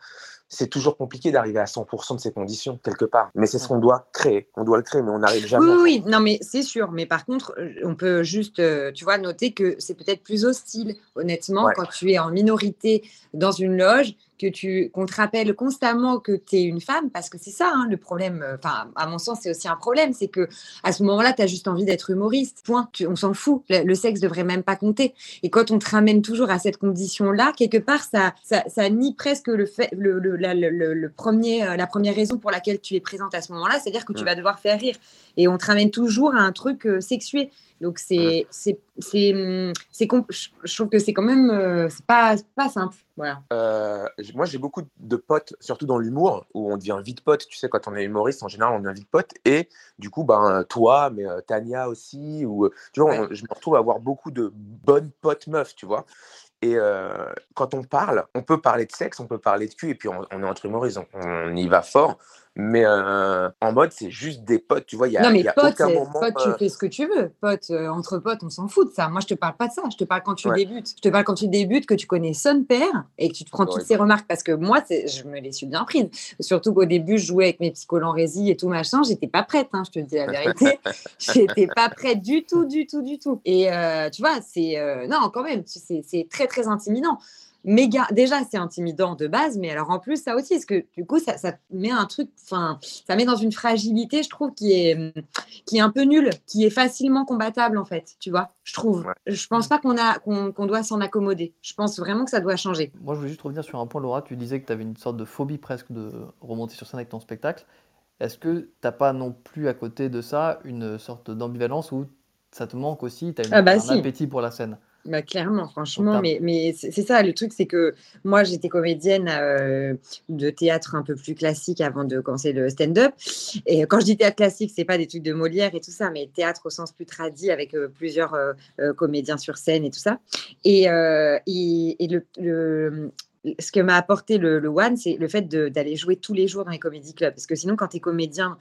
c'est toujours compliqué d'arriver à 100% de ces conditions, quelque part. Mais c'est ce qu'on doit créer. On doit le créer, mais on n'arrive jamais. Oui, oui, non, mais c'est sûr. Mais par contre, euh, on peut juste, euh, tu vois, noter que c'est peut-être plus hostile, honnêtement, Ouais. quand tu es en minorité dans une loge que tu qu'on te rappelle constamment que tu es une femme, parce que c'est ça hein, le problème. euh, Enfin, à mon sens, c'est aussi un problème, c'est que à ce moment-là, tu as juste envie d'être humoriste. Point. Tu- on s'en fout. Le, le sexe devrait même pas compter. Et quand on te ramène toujours à cette condition-là, quelque part, ça, ça, ça nie presque le fait, le, le, la, le- premier, euh, la première raison pour laquelle tu es présente à ce moment-là, c'est-à-dire que tu vas devoir faire rire. Et on te ramène toujours à un truc euh, sexué. Donc c'est c'est c'est hum, c'est je trouve que c'est quand même euh, c'est pas pas simple voilà Euh, moi, j'ai beaucoup de potes, surtout dans l'humour, où on devient vite pote. Tu sais, quand on est humoriste, en général, on devient vite pote. Et du coup, ben, toi, mais euh, Tania aussi, ou tu vois, on- je me retrouve à avoir beaucoup de bonnes potes meufs, tu vois. Et euh, quand on parle, on peut parler de sexe, on peut parler de cul, et puis on, est entre humoristes, on y va fort. Mais euh, en mode, c'est juste des potes, tu vois. Il y a, non mais y a pote aucun c'est- moment. pote tu euh, fais ce que tu veux. Pote euh, entre potes on s'en fout de ça. Moi je te parle pas de ça. Je te parle quand tu Ouais. débutes. Je te parle quand tu débutes que tu connais son père et que tu te prends toutes ces remarques. Parce que moi je me les suis bien prises. Surtout qu'au début je jouais avec mes psycholenrésies et tout machin. J'étais pas prête hein, je te dis la vérité. J'étais pas prête du tout du tout du tout. Et euh, tu vois c'est euh, non quand même c'est très très intimidant méga déjà c'est intimidant de base mais alors en plus ça aussi parce que du coup ça, ça met un truc enfin ça met dans une fragilité je trouve qui est qui est un peu nulle qui est facilement combattable en fait tu vois je trouve Ouais. je pense pas qu'on a qu'on doit s'en accommoder je pense vraiment que ça doit changer Moi, je voulais juste revenir sur un point, Laura. Tu disais que tu avais une sorte de phobie presque de remonter sur scène avec ton spectacle. Est-ce que t'as pas non plus à côté de ça une sorte d'ambivalence où ça te manque aussi, tu as Ah bah un si. appétit pour la scène? Bah, clairement, franchement, mais, mais c'est ça, le truc, c'est que moi, j'étais comédienne euh, de théâtre un peu plus classique avant de commencer le stand-up. Et quand je dis théâtre classique, c'est pas des trucs de Molière et tout ça, mais théâtre au sens plus tradit avec euh, plusieurs euh, comédiens sur scène et tout ça. Et, et, et le, le- ce que m'a apporté le, le One, c'est le fait d'aller jouer tous les jours dans les comédie clubs. Parce que sinon, quand tu es comédien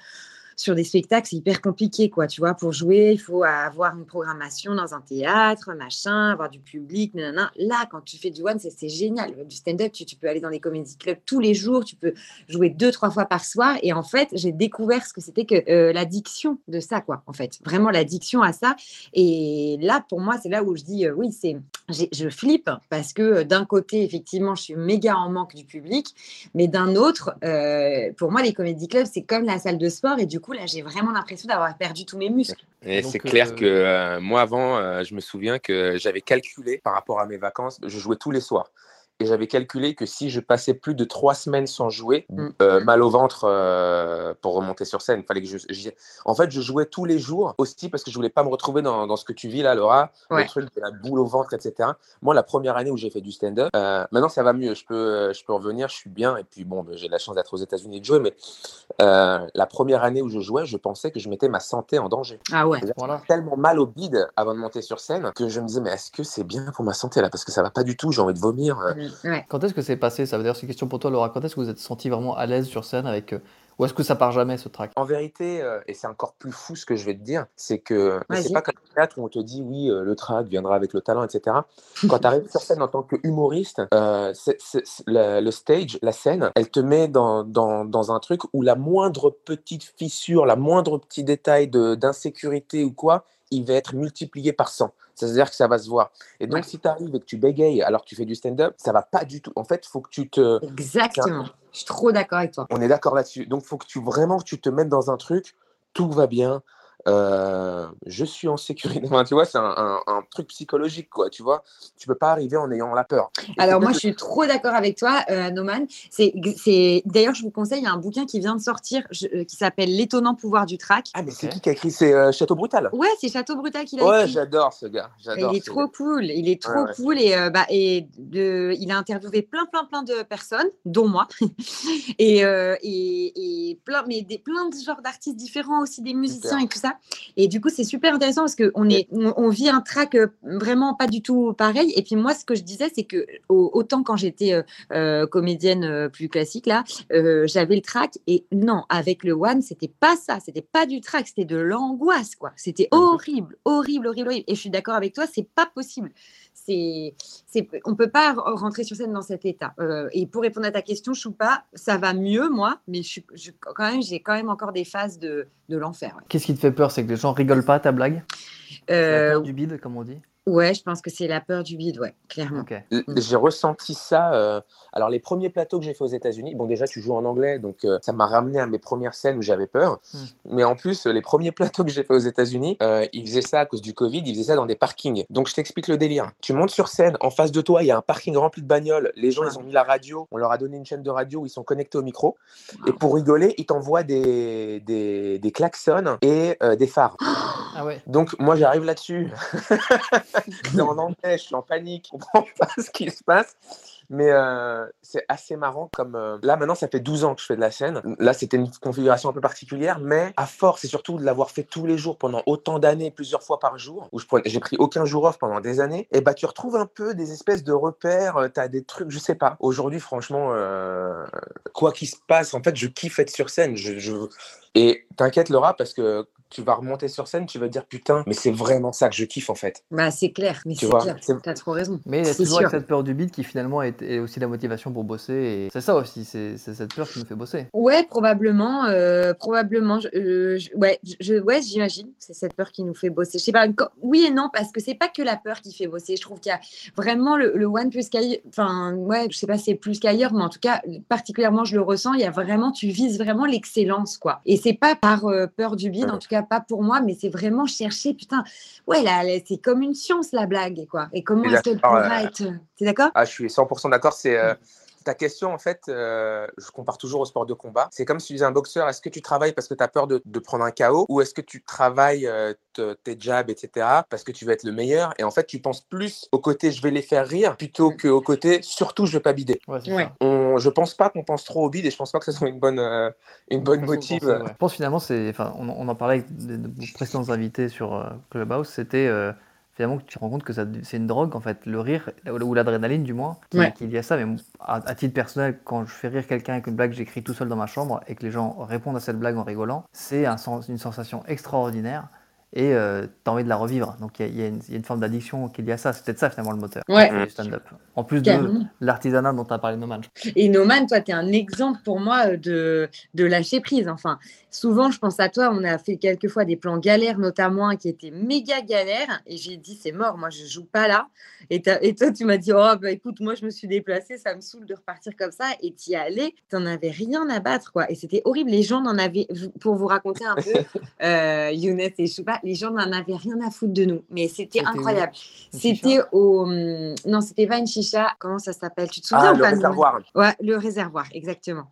sur des spectacles, c'est hyper compliqué, quoi. Tu vois, pour jouer, il faut avoir une programmation dans un théâtre, machin, avoir du public, nanana. Là, quand tu fais du one, c'est génial. Du stand-up, tu, peux aller dans des comédie clubs tous les jours, tu peux jouer deux, trois fois par soir. Et en fait, j'ai découvert ce que c'était que euh, l'addiction de ça, quoi. En fait, vraiment l'addiction à ça. Et là, pour moi, c'est là où je dis, euh, oui, c'est, je flippe parce que euh, d'un côté, effectivement, je suis méga en manque du public, mais d'un autre, euh, pour moi, les comédie clubs, c'est comme la salle de sport. Et du coup, là, j'ai vraiment l'impression d'avoir perdu tous mes muscles. Et c'est clair euh, que euh, moi, avant, euh, je me souviens que j'avais calculé par rapport à mes vacances, je jouais tous les soirs. Et j'avais calculé que si je passais plus de trois semaines sans jouer, Mm. euh, mal au ventre euh, pour remonter sur scène, fallait que je, j'y- En fait, je jouais tous les jours aussi parce que je voulais pas me retrouver dans, dans ce que tu vis là, Laura, Ouais. le truc de la boule au ventre, etc. Moi, la première année où j'ai fait du stand-up, euh, maintenant ça va mieux, je peux, euh, je peux revenir, je suis bien. Et puis bon, ben, j'ai la chance d'être aux États-Unis et de jouer, mais euh, la première année où je jouais, je pensais que je mettais ma santé en danger Ah ouais. Voilà. tellement mal au bide avant de monter sur scène que je me disais mais est-ce que c'est bien pour ma santé là? Parce que ça va pas du tout j'ai envie de vomir euh. Mm, ouais. Quand est-ce que c'est passé? Ça veut dire, c'est une question pour toi, Laura. Quand est-ce que vous êtes senti vraiment à l'aise sur scène avec. euh, Ou est-ce que ça part jamais, ce track? En vérité euh, et c'est encore plus fou ce que je vais te dire c'est que c'est pas comme le théâtre où on te dit oui euh, le track viendra avec le talent etc quand tu arrives sur scène en tant que humoriste euh, le, le stage la scène elle te met dans, dans, dans un truc où la moindre petite fissure la moindre petit détail de- d'insécurité ou quoi il va être multiplié par 100 c'est-à-dire que ça va se voir. Et donc, Ouais. si tu arrives et que tu bégayes alors que tu fais du stand-up, ça va pas du tout. En fait, il faut que tu te, Exactement. Je suis trop d'accord avec toi. On est d'accord là-dessus. Donc, faut que tu vraiment que tu te mettes dans un truc. Tout va bien. Euh, je suis en sécurité. Enfin, tu vois, c'est un, un- un truc psychologique, quoi. Tu vois, tu peux pas arriver en ayant la peur. Et Alors moi, je suis trop d'accord avec toi, euh, Noman. C'est, c'est... D'ailleurs, je vous conseille, il y a un bouquin qui vient de sortir je- euh, qui s'appelle L'étonnant pouvoir du track. Ah, mais c'est qui qui a écrit? C'est euh, Château Brutal. Ouais, c'est Château Brutal qui l'a Ouais, écrit. j'adore ce gars. J'adore. Il est ce trop gars. cool, il est trop Ouais, ouais. cool et, euh, bah, et de, il a interviewé plein, plein, plein de personnes, dont moi, et, euh, et, et plein, mais des, plein de genres d'artistes différents aussi, des musiciens et tout ça. Et du coup, c'est super intéressant parce qu'on est, on, on vit un track euh, vraiment pas du tout pareil. Et puis moi, ce que je disais, c'est que au- autant quand j'étais euh, euh, comédienne plus classique là, euh, j'avais le track et non, avec le one, c'était pas ça, c'était pas du track, c'était de l'angoisse quoi. C'était horrible, horrible, horrible, horrible. Et je suis d'accord avec toi, c'est pas possible. C'est, c'est, on peut pas re- rentrer sur scène dans cet état. Euh, et pour répondre à ta question, Choupa, ça va mieux moi, mais je, quand même, j'ai quand même encore des phases de, de l'enfer. ouais. Qu'est-ce qui te fait peur? C'est que les gens rigolent pas à ta blague? Euh, du bide, comme on dit Ouais, je pense que c'est la peur du vide, ouais, clairement. Mm. J'ai ressenti ça. euh, Alors, les premiers plateaux que j'ai fait aux États-Unis, bon, déjà, tu joues en anglais, donc euh, ça m'a ramené à mes premières scènes où j'avais peur. Mm. Mais en plus, les premiers plateaux que j'ai fait aux États-Unis, euh, ils faisaient ça à cause du Covid, ils faisaient ça dans des parkings. Donc, je t'explique le délire. Tu montes sur scène, en face de toi, il y a un parking rempli de bagnoles. Les gens, Ah. ils ont mis la radio, on leur a donné une chaîne de radio où ils sont connectés au micro. Et pour rigoler, ils t'envoient des, des, des klaxons et euh, des phares. Ah ouais. Donc, moi, j'arrive là-dessus. c'est en anglais, je suis en panique, je comprends pas ce qui se passe. Mais euh, c'est assez marrant comme... euh, Là, maintenant, ça fait 12 ans que je fais de la scène. Là, c'était une configuration un peu particulière, mais à force, et surtout de l'avoir fait tous les jours pendant autant d'années, plusieurs fois par jour, où je j'ai pris aucun jour off pendant des années, et bah, tu retrouves un peu des espèces de repères, tu as des trucs, je sais pas. Aujourd'hui, franchement, euh, quoi qu'il se passe, en fait, je kiffe être sur scène. Et t'inquiète, Laura, parce que tu vas remonter sur scène, tu vas te dire putain, mais c'est vraiment ça que je kiffe en fait. Bah, c'est clair, mais Tu c'est vois, clair. T'as trop raison. Mais il y a C'est toujours cette peur du bide qui finalement est, est aussi la motivation pour bosser. Et c'est ça aussi, c'est cette peur qui nous fait bosser. Ouais, probablement, euh, probablement. Je, euh, je- ouais, je, ouais, j'imagine. C'est cette peur qui nous fait bosser. Je sais pas. Oui et non, parce que c'est pas que la peur qui fait bosser. Je trouve qu'il y a vraiment le, le one plus qu'ailleurs. Enfin, ouais, je sais pas, si c'est plus qu'ailleurs, mais en tout cas, particulièrement, je le ressens. Il y a vraiment, tu vises vraiment l'excellence, quoi. Et c'est pas par euh, peur du vide, en tout cas pas pour moi, mais c'est vraiment chercher. Putain, ouais, là, là, c'est comme une science la blague, quoi. Et comment est-ce qu'elle pourra euh, être T'es d'accord? Ah, je suis 100% d'accord. C'est euh, ta question en fait. euh, je compare toujours au sport de combat. C'est comme si tu disais un boxeur. Est-ce que tu travailles parce que tu as peur de, de prendre un KO ou est-ce que tu travailles euh, te- tes jabs, etc. parce que tu veux être le meilleur et en fait tu penses plus au côté je vais les faire rire plutôt qu'au côté surtout je veux pas bider. Ouais, Ouais. On, je pense pas qu'on pense trop au bide et je pense pas que ce soit une bonne, euh, une bonne motive. penser, ouais. Je pense finalement, c'est, enfin, on, on en parlait avec de, précédents invités sur euh, Clubhouse, c'était euh, finalement que tu te rends compte que c'est une drogue en fait, le rire ou l'adrénaline du moins, qui- Ouais. qu'il y a ça. Mais à, à titre personnel, quand je fais rire quelqu'un avec une blague que j'écris tout seul dans ma chambre et que les gens répondent à cette blague en rigolant, c'est un sens- une sensation extraordinaire et euh, t'as envie de la revivre. Donc il y, a- y une- il y a une forme d'addiction qui est liée à ça. C'est peut-être ça finalement le moteur Ouais. du stand-up. En plus de l'artisanat dont tu as parlé Noman. Et Noman, toi, tu es un exemple pour moi euh, de, de lâcher prise. Enfin, souvent, je pense à toi, on a fait quelques fois des plans galères, notamment un qui était méga galère. Et j'ai dit, c'est mort, moi, je joue pas là. Et, toi, tu m'as dit, oh, bah écoute, moi, je me suis déplacée, ça me saoule de repartir comme ça. Et tu y allais, tu n'en avais rien à battre, quoi. Et c'était horrible. Les gens n'en avaient, pour vous raconter un peu, euh, Younes et Les gens n'en avaient rien à foutre de nous. Mais c'était incroyable. C'était au. hum, Non, c'était pas une chicha. Comment ça s'appelle? Tu te souviens Ah, le pas, réservoir. Ouais, le réservoir, exactement.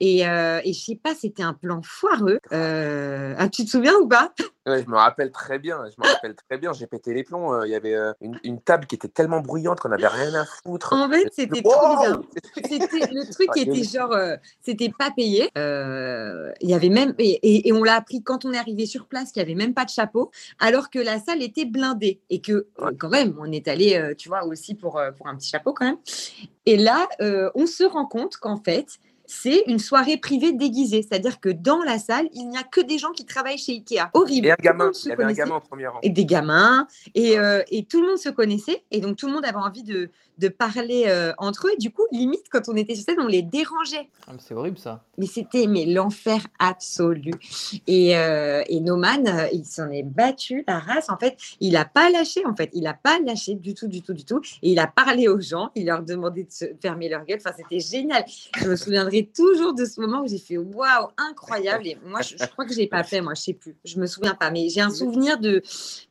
Et, euh, et je sais pas, c'était un plan foireux. Euh, ah, tu te souviens ou pas? Ouais, je me rappelle très bien, je me rappelle très bien, j'ai pété les plombs. euh, Il y avait euh, une, une table qui était tellement bruyante qu'on n'avait rien à foutre. En fait, c'était trop Wow. C'était le truc Ah, était genre, euh, c'était pas payé. Il y avait même et, et- et on l'a appris quand on est arrivé sur place qu'il y avait même pas de chapeau, alors que la salle était blindée et que euh, quand même on est allé, euh, tu vois, aussi pour euh, pour un petit chapeau quand même. Et là, euh, on se rend compte qu'en fait. C'est une soirée privée déguisée, c'est-à-dire que dans la salle, il n'y a que des gens qui travaillent chez Ikea. Horrible. Et un gamin, il y avait un gamin au premier rang. et des gamins, et, euh, et tout le monde se connaissait, et donc tout le monde avait envie de, de parler euh, entre eux, et du coup, limite, quand on était sur scène, on les dérangeait. Ah, c'est horrible ça. Mais c'était mais l'enfer absolu. Et, euh, et Noman, euh, il s'en est battu la race. En fait, il n'a pas lâché. En fait, il n'a pas lâché du tout, du tout, du tout. Et il a parlé aux gens. Il leur demandait de se fermer leur gueule. Enfin, c'était génial. Je me souviendrai toujours de ce moment où j'ai fait waouh, incroyable. Et moi, je, je crois que je l'ai pas fait. Moi, je sais plus. Je me souviens pas. Mais j'ai un souvenir de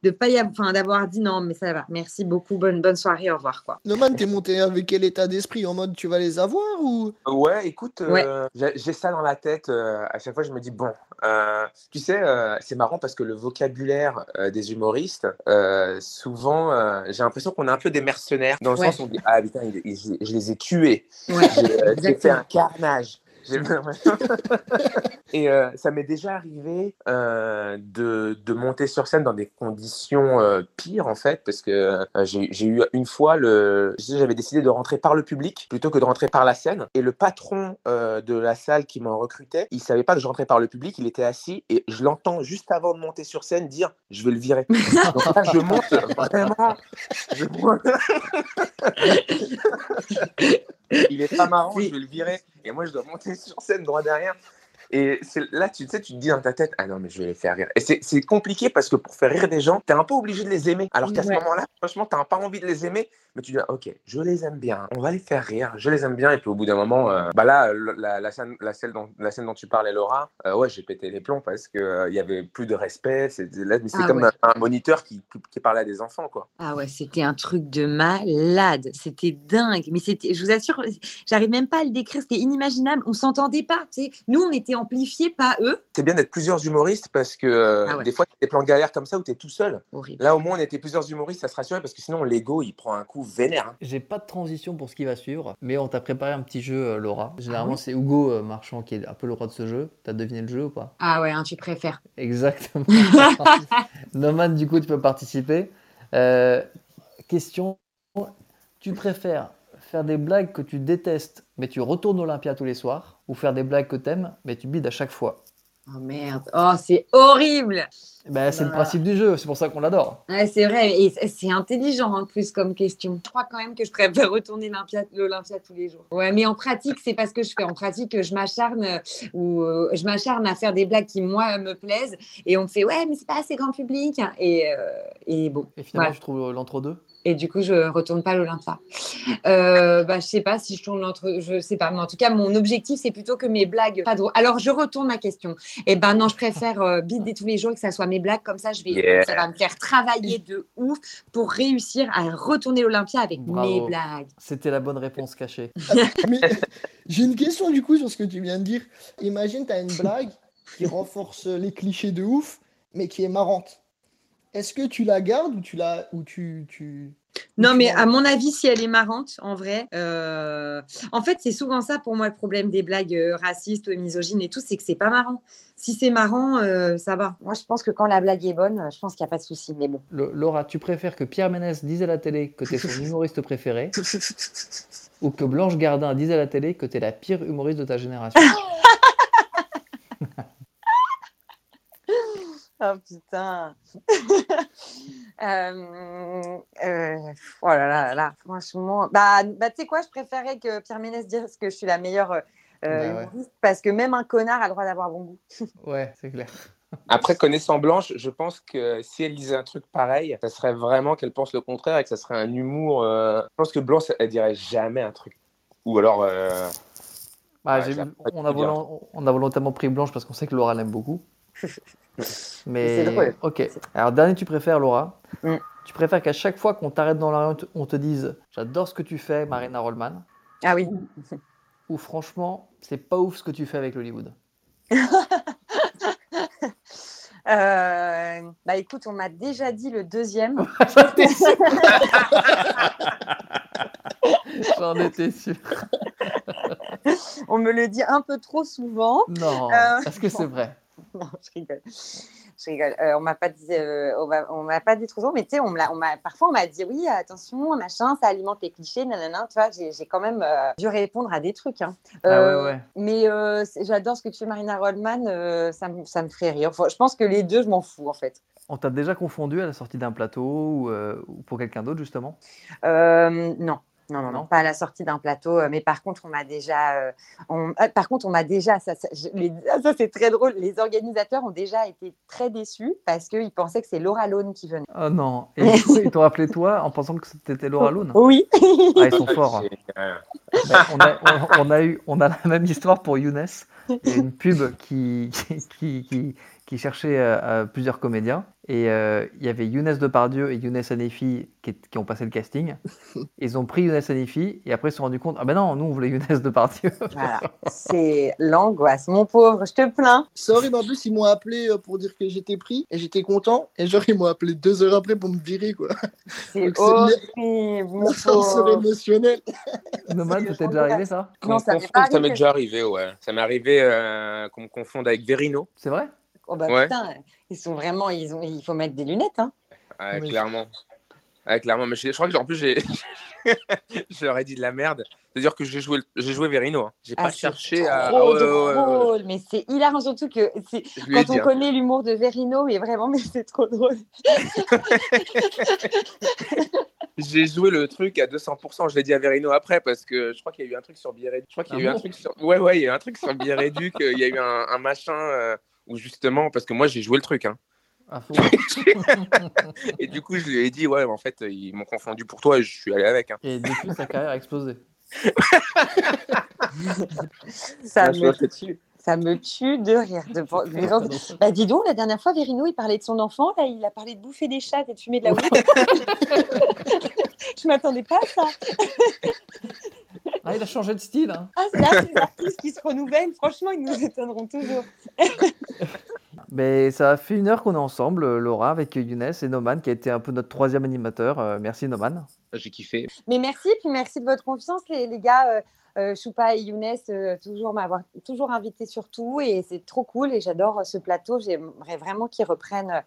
de pas y avoir- enfin, d'avoir dit non, mais ça va. Merci beaucoup. Bonne bonne soirée. Au revoir quoi. Noman, t'es monté avec quel état d'esprit? En mode tu vas les avoir ou? Ouais, écoute, euh, j'ai j'ai ça dans la tête. euh, à chaque fois, je me dis, bon, euh, tu sais, euh, c'est marrant parce que le vocabulaire euh, des humoristes, euh, souvent, euh, j'ai l'impression qu'on est un peu des mercenaires, dans le Ouais. sens où on dit, ah putain, je, je les ai tués, Ouais. j'ai euh, fait un carnage. J'ai l'impression- Et euh, ça m'est déjà arrivé euh, de, de monter sur scène dans des conditions euh, pires, en fait, parce que j'ai eu une fois, le... j'avais décidé de rentrer par le public plutôt que de rentrer par la scène. Et le patron de la salle qui m'en recrutait, il savait pas que je rentrais par le public, il était assis et je l'entends juste avant de monter sur scène dire Je vais le virer. Donc là, je monte vraiment. Je monte. il est pas marrant, je vais le virer. Et moi, je dois monter sur scène droit derrière. Et là, tu sais, tu te dis dans ta tête, ah non, mais je vais les faire rire. Et c'est compliqué parce que pour faire rire des gens, t'es un peu obligé de les aimer. Alors qu'à ce moment-là, franchement, t'as pas envie de les aimer, mais tu dis, ok, je les aime bien, on va les faire rire, je les aime bien. Et puis au bout d'un moment, euh, bah là, la, la scène, la, scène dont, la scène dont tu parlais, Laura, euh, ouais, j'ai pété les plombs parce qu'il il y avait plus de respect. C'est là, mais c'est Ah comme ouais. un, un moniteur qui, qui parlait à des enfants, quoi. Ah ouais, c'était un truc de malade. C'était dingue. Mais c'était, je vous assure, j'arrive même pas à le décrire. C'était inimaginable. On s'entendait pas. tu sais. Nous, on était amplifiés, pas eux. C'est bien d'être plusieurs humoristes parce que euh, Ah ouais. des fois, il y a des plans galères comme ça où tu es tout seul. Horrible. Là, au moins, on était plusieurs humoristes, ça se rassurait parce que sinon, l'ego, il prend un coup vénère. hein. J'ai pas de transition pour ce qui va suivre, mais on t'a préparé un petit jeu, euh, Laura. Généralement, oui c'est Hugo euh, Marchand qui est un peu le roi de ce jeu. T'as deviné le jeu ou pas? Ah ouais, hein, tu préfères. Exactement. Noman, du coup, tu peux participer. Euh, question tu préfères faire des blagues que tu détestes, mais tu retournes Olympia tous les soirs, ou faire des blagues que t'aimes, mais tu bides à chaque fois Oh merde. Oh, c'est horrible. Ben, C'est le principe du jeu, c'est pour ça qu'on l'adore. Ouais, c'est vrai. Et c'est- intelligent en plus comme question. Je crois quand même que je préfère retourner l'Olympia tous les jours. Ouais, mais en pratique, c'est pas ce que je fais. En pratique, je m'acharne euh, ou euh, je m'acharne à faire des blagues qui moi me plaisent et on me fait ouais, mais c'est pas assez grand public. Et, euh, et bon. Et finalement, Ouais. je trouve l'entre-deux? Et du coup, je retourne pas à l'Olympia. Euh, bah, je sais pas si je tourne entre, je sais pas, mais en tout cas, mon objectif, c'est plutôt que mes blagues pas drôles. Alors, je retourne ma question. Et ben non, je préfère euh, bider tous les jours et que ça soit mes blagues. Comme ça, je vais, Yeah. ça va me faire travailler de ouf pour réussir à retourner l'Olympia avec Bravo. mes blagues. C'était la bonne réponse cachée. Mais j'ai une question du coup sur ce que tu viens de dire. Imagine, tu as une blague qui renforce les clichés de ouf, mais qui est marrante. Est-ce que tu la gardes ou tu la ou tu tu Non, mais la- à mon avis, si elle est marrante, en vrai, euh, en fait, c'est souvent ça pour moi le problème des blagues euh, racistes ou misogynes et tout, c'est que c'est pas marrant. Si c'est marrant, euh, ça va. Moi, je pense que quand la blague est bonne, je pense qu'il n'y a pas de souci. Mais bon. Le- Laura, tu préfères que Pierre Ménès dise à la télé que t'es son humoriste préféré, ou que Blanche Gardin dise à la télé que t'es la pire humoriste de ta génération? Oh putain. Euh, euh, oh là là franchement. Bah, bah tu sais quoi, je préférais que Pierre Ménès dise que je suis la meilleure euh, Bah ouais. parce que même un connard a le droit d'avoir bon goût. Ouais, c'est clair. Après, connaissant Blanche, je pense que si elle disait un truc pareil, ça serait vraiment qu'elle pense le contraire et que ça serait un humour. euh, Je pense que Blanche, elle dirait jamais un truc. Ou alors. euh, Bah, Ouais, on, a on a volontairement pris Blanche parce qu'on sait que Laura l'aime beaucoup. Mais drôle. ok. Alors, dernier, tu préfères, Laura Mm. Tu préfères qu'à chaque fois qu'on t'arrête dans la rue, on te dise J'adore ce que tu fais, Marina Rollman Ah oui. Ou franchement, c'est pas ouf ce que tu fais avec l'Hollywood? Euh, bah écoute, on m'a déjà dit le deuxième. J'en étais sûr. on me le dit un peu trop souvent. Non, Euh, est-ce que c'est vrai Non, je rigole. Je rigole. Euh, on m'a pas dit, euh, on m'a- pas dit trop mais tu sais, on m'a, parfois on m'a dit oui, attention, machin, ça alimente les clichés, nanana. Tu vois, j'ai, quand même euh, dû répondre à des trucs. hein. Ah ouais, ouais. Mais j'adore ce que tu fais, Marina Rollman. ça, me, ça me ferait rire. Enfin, je pense que les deux, je m'en fous en fait. On t'a déjà confondu à la sortie d'un plateau ou, ou pour quelqu'un d'autre, justement? Non. Non, non, non, pas à la sortie d'un plateau, euh, mais par contre, on m'a déjà, euh, on- euh, par contre, on m'a déjà, ça, ça, ah, ça, c'est très drôle. Les organisateurs ont déjà été très déçus parce qu'ils pensaient que c'est Laura Lone qui venait. Oh non. Et du coup, ils t'ont appelé toi en pensant que c'était Laura Lune Oui. Ah, ils sont forts. on, a, on- on a eu, on a la même histoire pour Younes. Il y a une pub qui, qui, qui, qui cherchait euh, plusieurs comédiens. Et euh, il y avait Younes Depardieu et Younes Hanefi qui, qui ont passé le casting. Ils ont pris Younes Hanefi et après ils se sont rendus compte Ah ben non, nous on voulait Younes Depardieu. Voilà, c'est l'angoisse. Mon pauvre, je te plains. C'est horrible en plus, ils m'ont appelé euh, pour dire que j'étais pris et j'étais content. Et genre, ils m'ont appelé deux heures après pour me virer, quoi. C'est horrible, mon pauvre. émotionnel. Nomade, C'est c'était déjà arrivé ça? Non, ça me m'est ça déjà arrivé, ouais. Ça m'est arrivé euh, qu'on me confonde avec Verino, C'est vrai? Oh bah Ouais. putain, ils sont vraiment, ils ont, il faut mettre des lunettes. Hein. Ouais, clairement. Ouais, clairement. Mais je, je crois que en plus, j'ai, je leur ai dit de la merde. C'est-à-dire que j'ai joué, j'ai joué Verino. hein. J'ai Ah, pas cherché à. Ah drôle, mais c'est hilarant surtout que quand on dit, hein. connaît l'humour de Verino, mais vraiment, mais c'est trop drôle. j'ai joué le truc à 200%. Je l'ai dit à Verino après parce que je crois qu'il y a eu un truc sur Billet Je crois qu'il y a Ah eu un bon truc sur. Ouais, ouais, il y a eu un truc sur Billet Réduc. Il y a eu un, un machin euh, où justement, parce que moi j'ai joué le truc. Hein. Et du coup, je lui ai dit, ouais, en fait, ils m'ont confondu pour toi et je suis allé avec. Hein. Et depuis, sa carrière a explosé. Ça me, ça tue de rire. De... de- Bah dis donc, la dernière fois, Verino, il parlait de son enfant, là, il a parlé de bouffer des chats et de fumer de la weed. Je m'attendais pas à ça. Ah, il a changé de style. hein. Ah, là, ces artistes qui se renouvellent, franchement, ils nous étonneront toujours. Mais ça fait une heure qu'on est ensemble, Laura, avec Younes et Noman, qui a été un peu notre troisième animateur. Euh, merci, Noman. J'ai kiffé. Mais merci, puis merci de votre confiance, les, les gars. Euh, euh, Choupa et Younes, euh, toujours m'avoir toujours invité sur tout et c'est trop cool et j'adore euh, ce plateau. J'aimerais vraiment qu'ils reprennent. euh,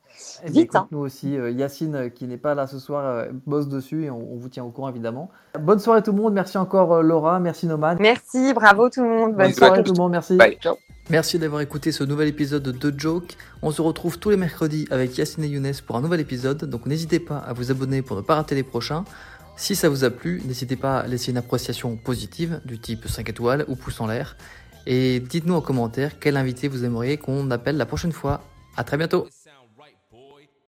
Eh Vite, écoute, hein. Nous aussi, euh, Yacine, qui n'est pas là ce soir, euh, bosse dessus et on, on vous tient au courant, évidemment. Bonne soirée tout le monde. Merci encore, euh, Laura. Merci, Noman. Merci, bravo tout le monde. Bonne soirée tout le monde. Merci. Bye. Ciao. Merci d'avoir écouté ce nouvel épisode de The Joke. On se retrouve tous les mercredis avec Yacine et Younes pour un nouvel épisode, donc n'hésitez pas à vous abonner pour ne pas rater les prochains. Si ça vous a plu, n'hésitez pas à laisser une appréciation positive du type 5 étoiles ou pouce en l'air. Et dites-nous en commentaire quel invité vous aimeriez qu'on appelle la prochaine fois. À très bientôt